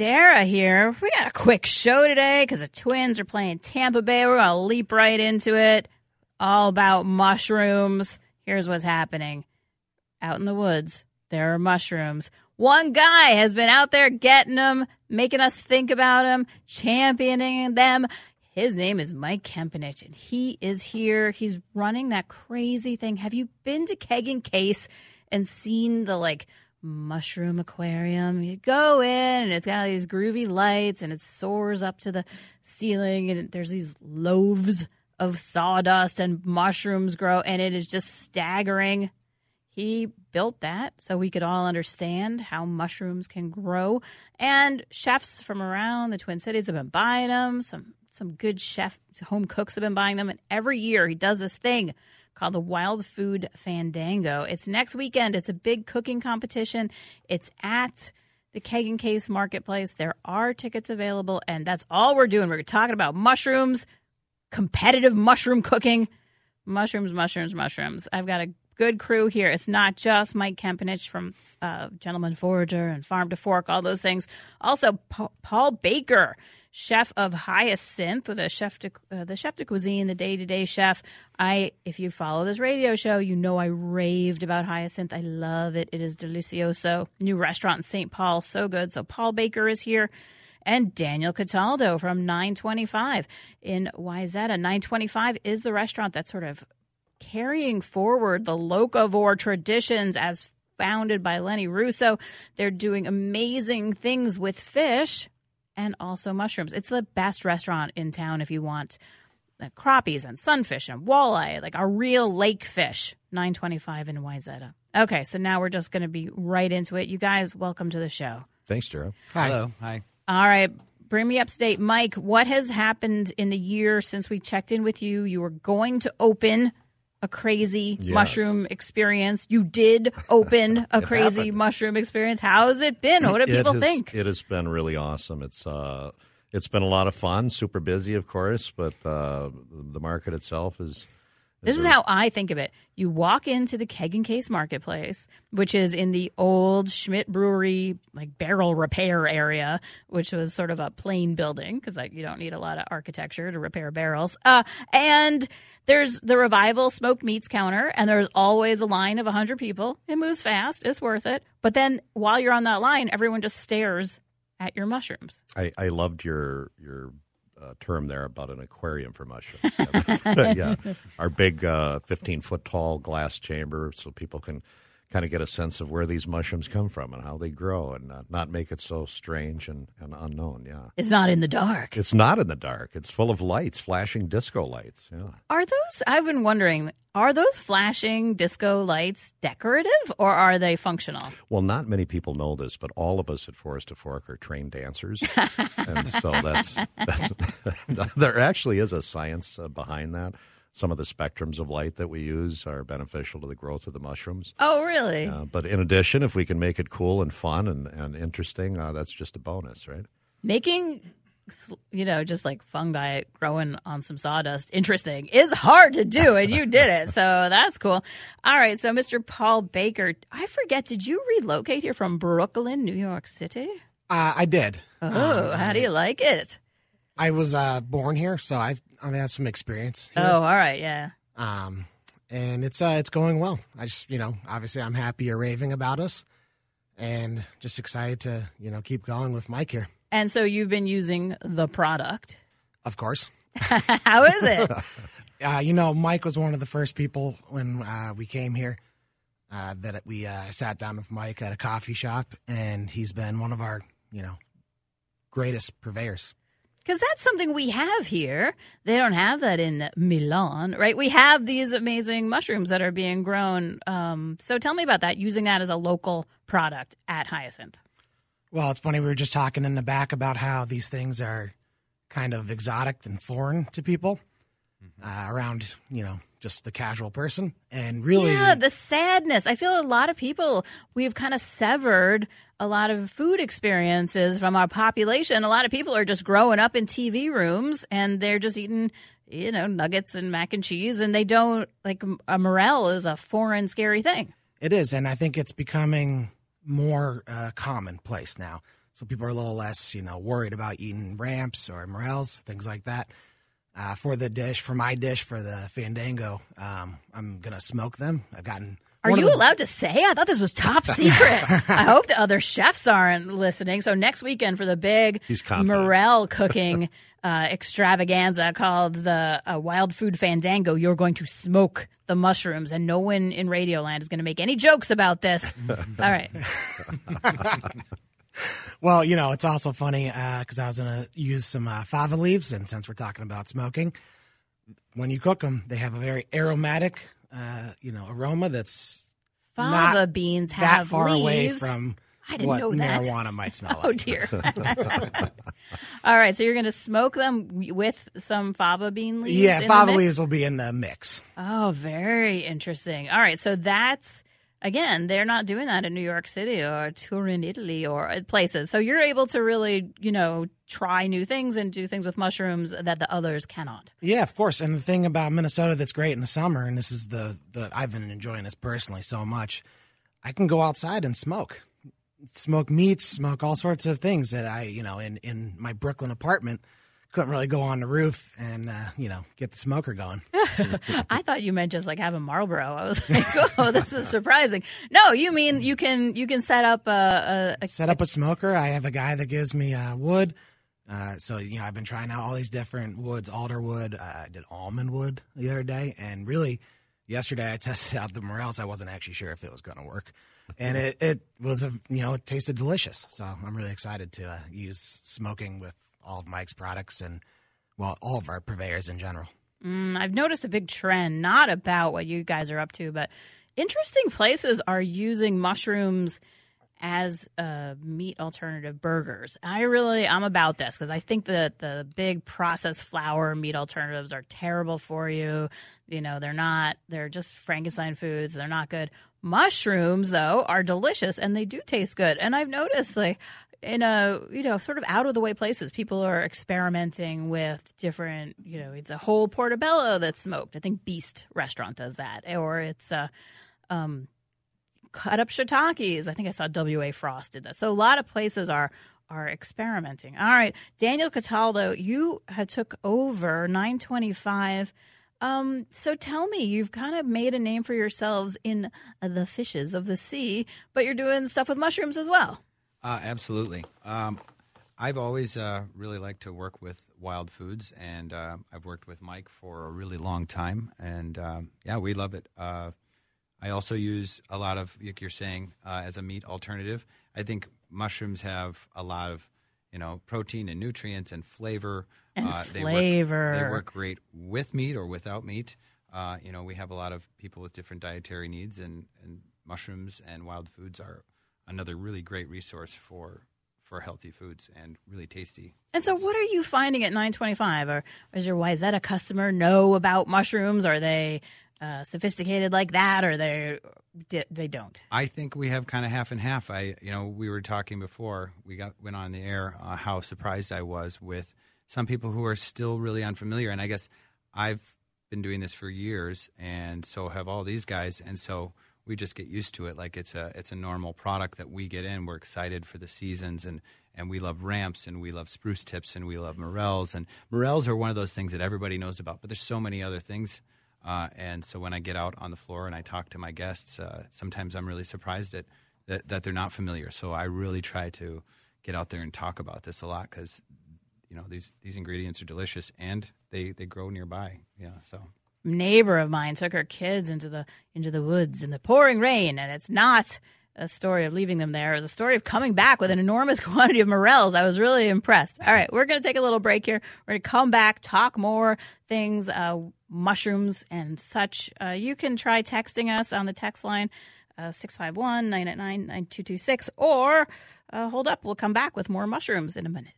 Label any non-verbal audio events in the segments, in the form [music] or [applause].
Dara here. We got a quick show today because the Twins are playing Tampa Bay. We're going to leap right into it. All about mushrooms. Here's what's happening out in the woods. There are mushrooms. One guy has been out there getting them, making us think about them, championing them. His name is Mike Kempenich, and he is here. He's running that crazy thing. Have you been to Keg and Case and seen the like mushroom aquarium. You go in and it's got all these groovy lights and it soars up to the ceiling and there's these loaves of sawdust and mushrooms grow and it is just staggering. He built that so we could all understand how mushrooms can grow. And chefs from around the Twin Cities have been buying them. Some some good chef home cooks have been buying them. And every year he does this thing called the Wild Food Fandango. It's next weekend. It's a big cooking competition. It's at the Keg and Case Marketplace. There are tickets available, and that's all we're doing. We're talking about mushrooms, competitive mushroom cooking, mushrooms, mushrooms, mushrooms. I've got a good crew here. It's not just Mike Kempenich from uh, Gentleman Forager and Farm to Fork, all those things. Also, pa- Paul Baker chef of Hyacinth, the chef de, uh, the chef de cuisine, the day to day chef. I, if you follow this radio show, you know I raved about Hyacinth. I love it. It is delicioso. New restaurant in St. Paul, so good. So Paul Baker is here. And Daniel Cataldo from 925 in Wayzata. 925 is the restaurant that's sort of carrying forward the locavore traditions as founded by Lenny Russo. They're doing amazing things with fish and also mushrooms. It's the best restaurant in town if you want uh, crappies and sunfish and walleye, like a real lake fish. 925 in Wayzata. Okay, so now we're just going to be right into it. You guys, welcome to the show. Thanks, Dara. Hi. Hello. Hi. All right. Bring me up state. Mike, what has happened in the year since we checked in with you? You were going to open a crazy yes. mushroom experience. You did open [laughs] a crazy happened. mushroom experience. How has it been? What do people has, think? It has been really awesome. It's uh, it's been a lot of fun. Super busy, of course, but uh, the market itself is this is how I think of it. You walk into the Keg and Case Marketplace, which is in the old Schmidt Brewery like barrel repair area, which was sort of a plain building because like you don't need a lot of architecture to repair barrels. Uh, and there's the Revival smoked meats counter, and there's always a line of 100 people. It moves fast. It's worth it. But then while you're on that line, everyone just stares at your mushrooms. I, I loved your your uh, term there about an aquarium for mushrooms. [laughs] yeah, yeah. our big uh, 15 foot tall glass chamber, so people can kind of get a sense of where these mushrooms come from and how they grow and not, not make it so strange and, and unknown. Yeah. It's not in the dark. It's not in the dark. It's full of lights, flashing disco lights. Yeah. Are those, I've been wondering, are those flashing disco lights decorative or are they functional? Well, not many people know this, but all of us at Forest to Fork are trained dancers. [laughs] and so that's, that's [laughs] there actually is a science uh, behind that some of the spectrums of light that we use are beneficial to the growth of the mushrooms. Oh, really? Uh, but in addition, if we can make it cool and fun and, and interesting, uh, that's just a bonus, right? Making, you know, just like fungi growing on some sawdust interesting is hard to do, and you did it. So that's cool. All right. So, Mr. Paul Baker, I forget, did you relocate here from Brooklyn, New York City? Uh, I did. Oh, um, how do you like it? I was uh, born here, so I've I've had some experience. Here. Oh, all right, yeah. Um, and it's uh, it's going well. I just you know obviously I'm happy you're raving about us, and just excited to you know keep going with Mike here. And so you've been using the product, of course. [laughs] How is it? [laughs] uh, you know, Mike was one of the first people when uh, we came here uh, that we uh, sat down with Mike at a coffee shop, and he's been one of our you know greatest purveyors because that's something we have here. They don't have that in Milan, right? We have these amazing mushrooms that are being grown. Um, so tell me about that, using that as a local product at Hyacinth. Well, it's funny. We were just talking in the back about how these things are kind of exotic and foreign to people uh, around, you know, just the casual person. And really, Yeah, the sadness. I feel a lot of people, we've kind of severed a lot of food experiences from our population. A lot of people are just growing up in TV rooms and they're just eating, you know, nuggets and mac and cheese, and they don't, like, a morel is a foreign, scary thing. it is. And I think it's becoming more uh, commonplace now. So people are a little less, you know, worried about eating ramps or morels, things like that. Uh, for the dish, for my dish, for the fandango, um, I'm gonna smoke them. I've gotten. Are you the- allowed to say? I thought this was top [laughs] secret. I hope the other chefs aren't listening. So next weekend for the big He's confident. morel [laughs] cooking uh, extravaganza called the uh, Wild Food Fandango, you're going to smoke the mushrooms, and no one in Radioland is going to make any jokes about this. [laughs] All right. Well, you know, it's also funny because I was going to use some uh, fava leaves, and since we're talking about smoking, when you cook them, they have a very aromatic, uh, you know, aroma that's Fava beans that have far away from I didn't what know that. marijuana might smell [laughs] Oh like. dear. [laughs] [laughs] All right, so you're going to smoke them with some fava bean leaves. Yeah, fava leaves will be in the mix. Oh, very interesting. All right, so that's again, they're not doing that in New York City or Turin, Italy, or uh, places. So you're able to really, you know, try new things and do things with mushrooms that the others cannot. Yeah, of course. And the thing about Minnesota that's great in the summer, and this is the, the I've been enjoying this personally so much, I can go outside and smoke. Smoke meats, smoke all sorts of things that I, you know, in, in my Brooklyn apartment, couldn't really go on the roof and, uh, you know, get the smoker going. [laughs] I thought you meant just like have a Marlboro. I was [laughs] like, oh, this is surprising. No, you mean you can you can set up a, a, a Set up a smoker. I have a guy that gives me uh, wood. Uh, so, you know, I've been trying out all these different woods, alder wood. Uh, I did almond wood the other day. And really, yesterday I [laughs] tested out the morels. I wasn't actually sure if it was going to work. And it, it was, a, you know, it tasted delicious. So I'm really excited to uh, use smoking with all of Mike's products and, well, all of our purveyors in general. Mm, I've noticed a big trend, not about what you guys are up to, but interesting places are using mushrooms as uh, meat alternative burgers. I really, I'm about this because I think that the big processed flour meat alternatives are terrible for you. You know, they're not, they're just Frankenstein foods. They're not good. Mushrooms, though, are delicious and they do taste good. And I've noticed, like, in a you know sort of out of the way places people are experimenting with different you know it's a whole portobello that's smoked. I think beast restaurant does that. Or it's a um cut up shiitakes. I think i saw W.A. Frost did that. So a lot of places are are experimenting. All right. Daniel Cataldo you had took over 925 um, so tell me, you've kind of made a name for yourselves in the fishes of the sea, but you're doing stuff with mushrooms as well. Uh, absolutely. Um, I've always uh, really liked to work with wild foods, and uh, I've worked with Mike for a really long time. And um, yeah, we love it. Uh, I also use a lot of, like you're saying, uh, as a meat alternative. I think mushrooms have a lot of, you know, protein and nutrients and flavor. And Uh, They flavor. work, they work great with meat or without meat. Uh, you know, we have a lot of people with different dietary needs, and, and mushrooms and wild foods are another really great resource for for healthy foods and really tasty. And so, what are you finding at 925? Or is your Wayzata customer know about mushrooms? Are they uh, sophisticated like that, or they they don't? I think we have kind of half and half. I, you know, we were talking before we got went on the air uh, how surprised I was with some people who are still really unfamiliar, and I guess I've been doing this for years, and so have all these guys, and so we just get used to it. Like it's a it's a normal product that we get in. We're excited for the seasons, and and we love ramps, and we love spruce tips, and we love morels, and morels are one of those things that everybody knows about. But there's so many other things. Uh, and so when I get out on the floor and I talk to my guests, uh, sometimes I'm really surprised at that, that they're not familiar. So I really try to get out there and talk about this a lot because you know these these ingredients are delicious and they they grow nearby. Yeah, so Neighbor of mine took her kids into the into the woods in the pouring rain, and it's not a story of leaving them there. It was a story of coming back with an enormous [laughs] quantity of morels. I was really impressed. All right, we're going to take a little break here. We're going to come back, talk more things, uh, mushrooms and such. Uh, you can try texting us on the text line. Uh, 651 999 9226 or uh, hold up. We'll come back with more mushrooms in a minute.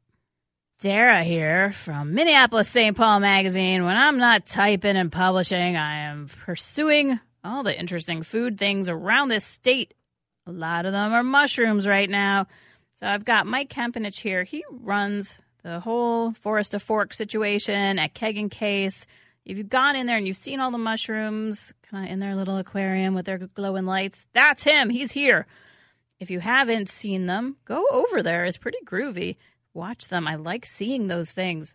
Dara here from Minneapolis St. Paul Magazine. When I'm not typing and publishing, I am pursuing all the interesting food things around this state. A lot of them are mushrooms right now. So I've got Mike Kempenich here. He runs the whole Forest to Fork situation at Keg and Case. If you've gone in there and you've seen all the mushrooms kind of in their little aquarium with their glowing lights, that's him. He's here. If you haven't seen them, go over there. It's pretty groovy watch them. I like seeing those things.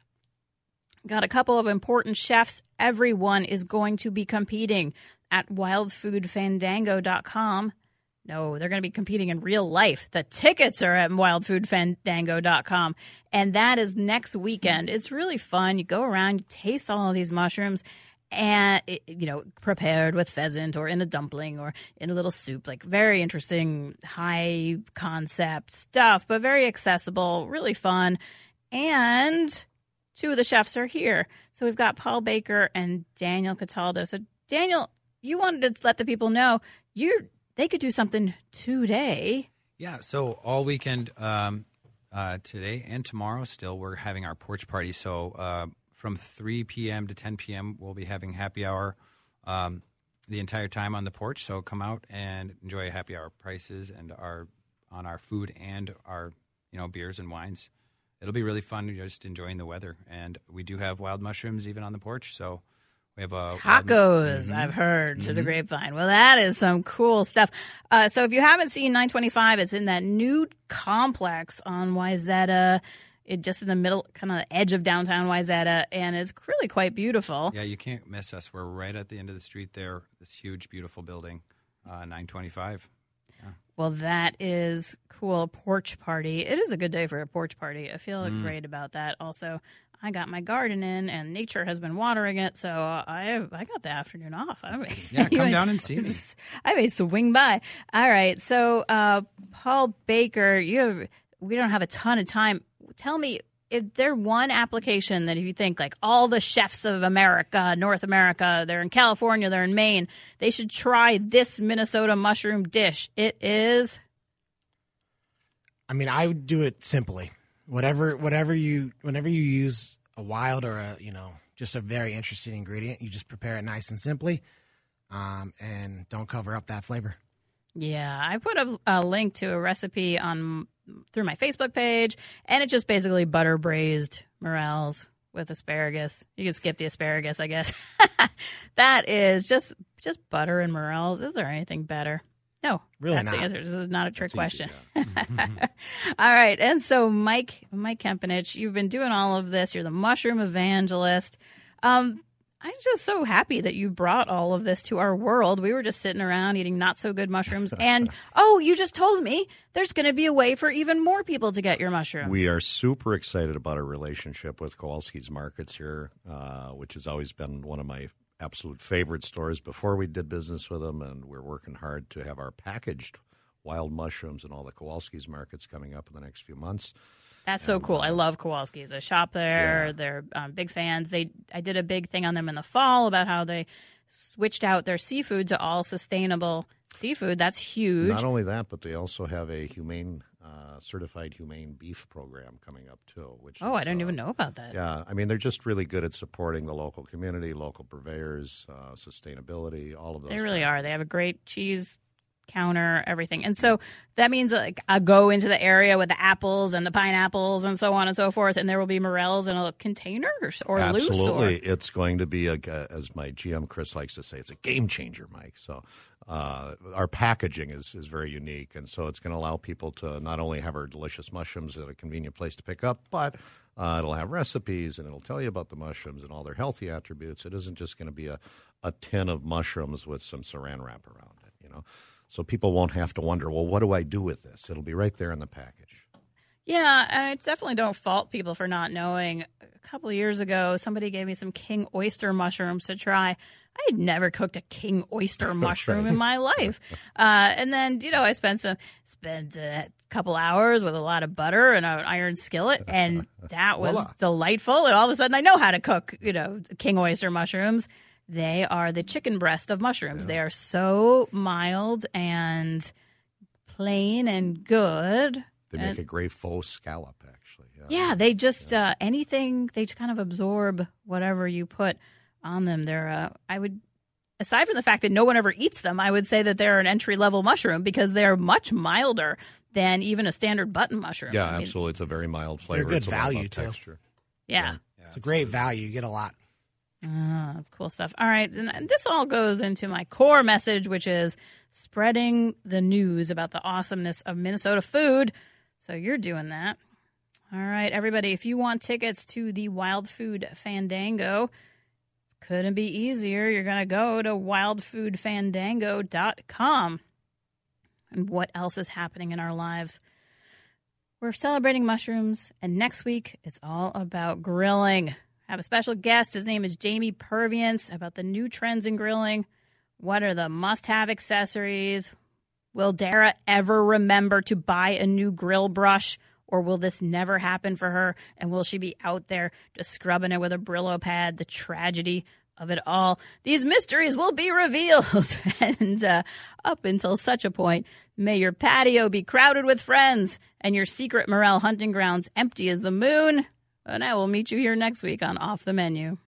Got a couple of important chefs. Everyone is going to be competing at wildfoodfandango.com. No, they're going to be competing in real life. The tickets are at wildfoodfandango.com. And that is next weekend. It's really fun. You go around, you taste all of these mushrooms, and you know prepared with pheasant or in a dumpling or in a little soup like very interesting high concept stuff but very accessible really fun. And two of the chefs are here. So we've got Paul Baker and Daniel Cataldo. So daniel you wanted to let the people know you they could do something today. Yeah so all weekend um, uh, today and tomorrow still we're having our porch party. So uh, from 3 p.m. to 10 p.m. We'll be having happy hour um, the entire time on the porch. So come out and enjoy happy hour prices and our on our food and our you know beers and wines. It'll be really fun just enjoying the weather. And we do have wild mushrooms even on the porch. So we have a tacos. Mm-hmm. I've heard to mm-hmm. the grapevine. Well, that is some cool stuff. Uh, so if you haven't seen 925, it's in that new complex on Wayzata it just in the middle, kind of the edge of downtown Wayzata, and it's really quite beautiful. Yeah, you can't miss us. We're right at the end of the street there. This huge, beautiful building, uh, 925. Yeah. Well, that is cool. Porch party. It is a good day for a porch party. I feel mm. great about that. Also, I got my garden in, and nature has been watering it, so I I got the afternoon off. I mean, [laughs] yeah, come down and see me. [laughs] I may swing by. All right, so uh, Paul Baker, you have. We don't have a ton of time tell me if there one application that if you think like all the chefs of America, North America, they're in California, they're in Maine, they should try this Minnesota mushroom dish. It is. I mean, I would do it simply. Whatever, whatever you, whenever you use a wild or a, you know, just a very interesting ingredient, you just prepare it nice and simply, um, and don't cover up that flavor. Yeah, I put a, a link to a recipe on through my Facebook page, and it's just basically butter braised morels with asparagus. You can skip the asparagus, I guess. [laughs] that is just just butter and morels. Is there anything better? No, really that's not. the answer. This is not a trick that's question. Easy, [laughs] all right, and so Mike, Mike Kempenich, you've been doing all of this. You're the mushroom evangelist. Um, I'm just so happy that you brought all of this to our world. We were just sitting around eating not so good mushrooms. [laughs] And oh, you just told me there's going to be a way for even more people to get your mushrooms. We are super excited about our relationship with Kowalski's Markets here, uh, which has always been one of my absolute favorite stores before we did business with them. And we're working hard to have our packaged wild mushrooms and all the Kowalski's Markets coming up in the next few months. That's so cool. I love Kowalski's. I shop there. Yeah. They're um, big fans. They I did a big thing on them in the fall about how they switched out their seafood to all sustainable seafood. That's huge. Not only that, but they also have a humane uh, certified humane beef program coming up too. Which oh, is, I didn't uh, even know about that. Yeah, I mean they're just really good at supporting the local community, local purveyors, uh, sustainability, all of those. They really factors. are. They have a great cheese counter, everything. And so that means like I go into the area with the apples and the pineapples and so on and so forth, and there will be morels in a container or Absolutely. loose. Or... It's going to be, a, as my GM Chris likes to say, it's a game changer, Mike. So uh, our packaging is, is very unique. And so it's going to allow people to not only have our delicious mushrooms at a convenient place to pick up, but uh, it'll have recipes and it'll tell you about the mushrooms and all their healthy attributes. It isn't just going to be a, a tin of mushrooms with some saran wrap around it, you know so people won't have to wonder, well, what do I do with this? It'll be right there in the package. Yeah, I definitely don't fault people for not knowing. A couple years ago, somebody gave me some king oyster mushrooms to try. I had never cooked a king oyster [laughs] mushroom in my life. [laughs] Uh, and then, you know, I spent some spent a couple hours with a lot of butter and an iron skillet, and [laughs] that was Voila. delightful. And all of a sudden, I know how to cook, you know, king oyster mushrooms. They are the chicken breast of mushrooms. Yeah. They are so mild and plain and good. They make And- a great faux scallop, actually. Yeah, they just uh, anything they just kind of absorb whatever you put on them. They're uh, I would aside from the fact that no one ever eats them, I would say that they're an entry level mushroom because they're much milder than even a standard button mushroom. Yeah, I mean, absolutely. It's a very mild flavor. good it's a value, too. Texture. Yeah. It's a great value. You get a lot. Ah, that's cool stuff. All right, and and this all goes into my core message, which is spreading the news about the awesomeness of Minnesota food. So you're doing that. All right, everybody, if you want tickets to the Wild Food Fandango, couldn't be easier. You're going to go to wildfoodfandango.com. And what else is happening in our lives? We're celebrating mushrooms, and next week it's all about grilling. I have a special guest. His name is Jamie Purviance about the new trends in grilling. What are the must have accessories? Will Dara ever remember to buy a new grill brush? Or will this never happen for her? And will she be out there just scrubbing it with a Brillo pad? The tragedy of it all. These mysteries will be revealed. [laughs] and uh, up until such a point, may your patio be crowded with friends and your secret morel hunting grounds empty as the moon. And I will meet you here next week on Off the Menu.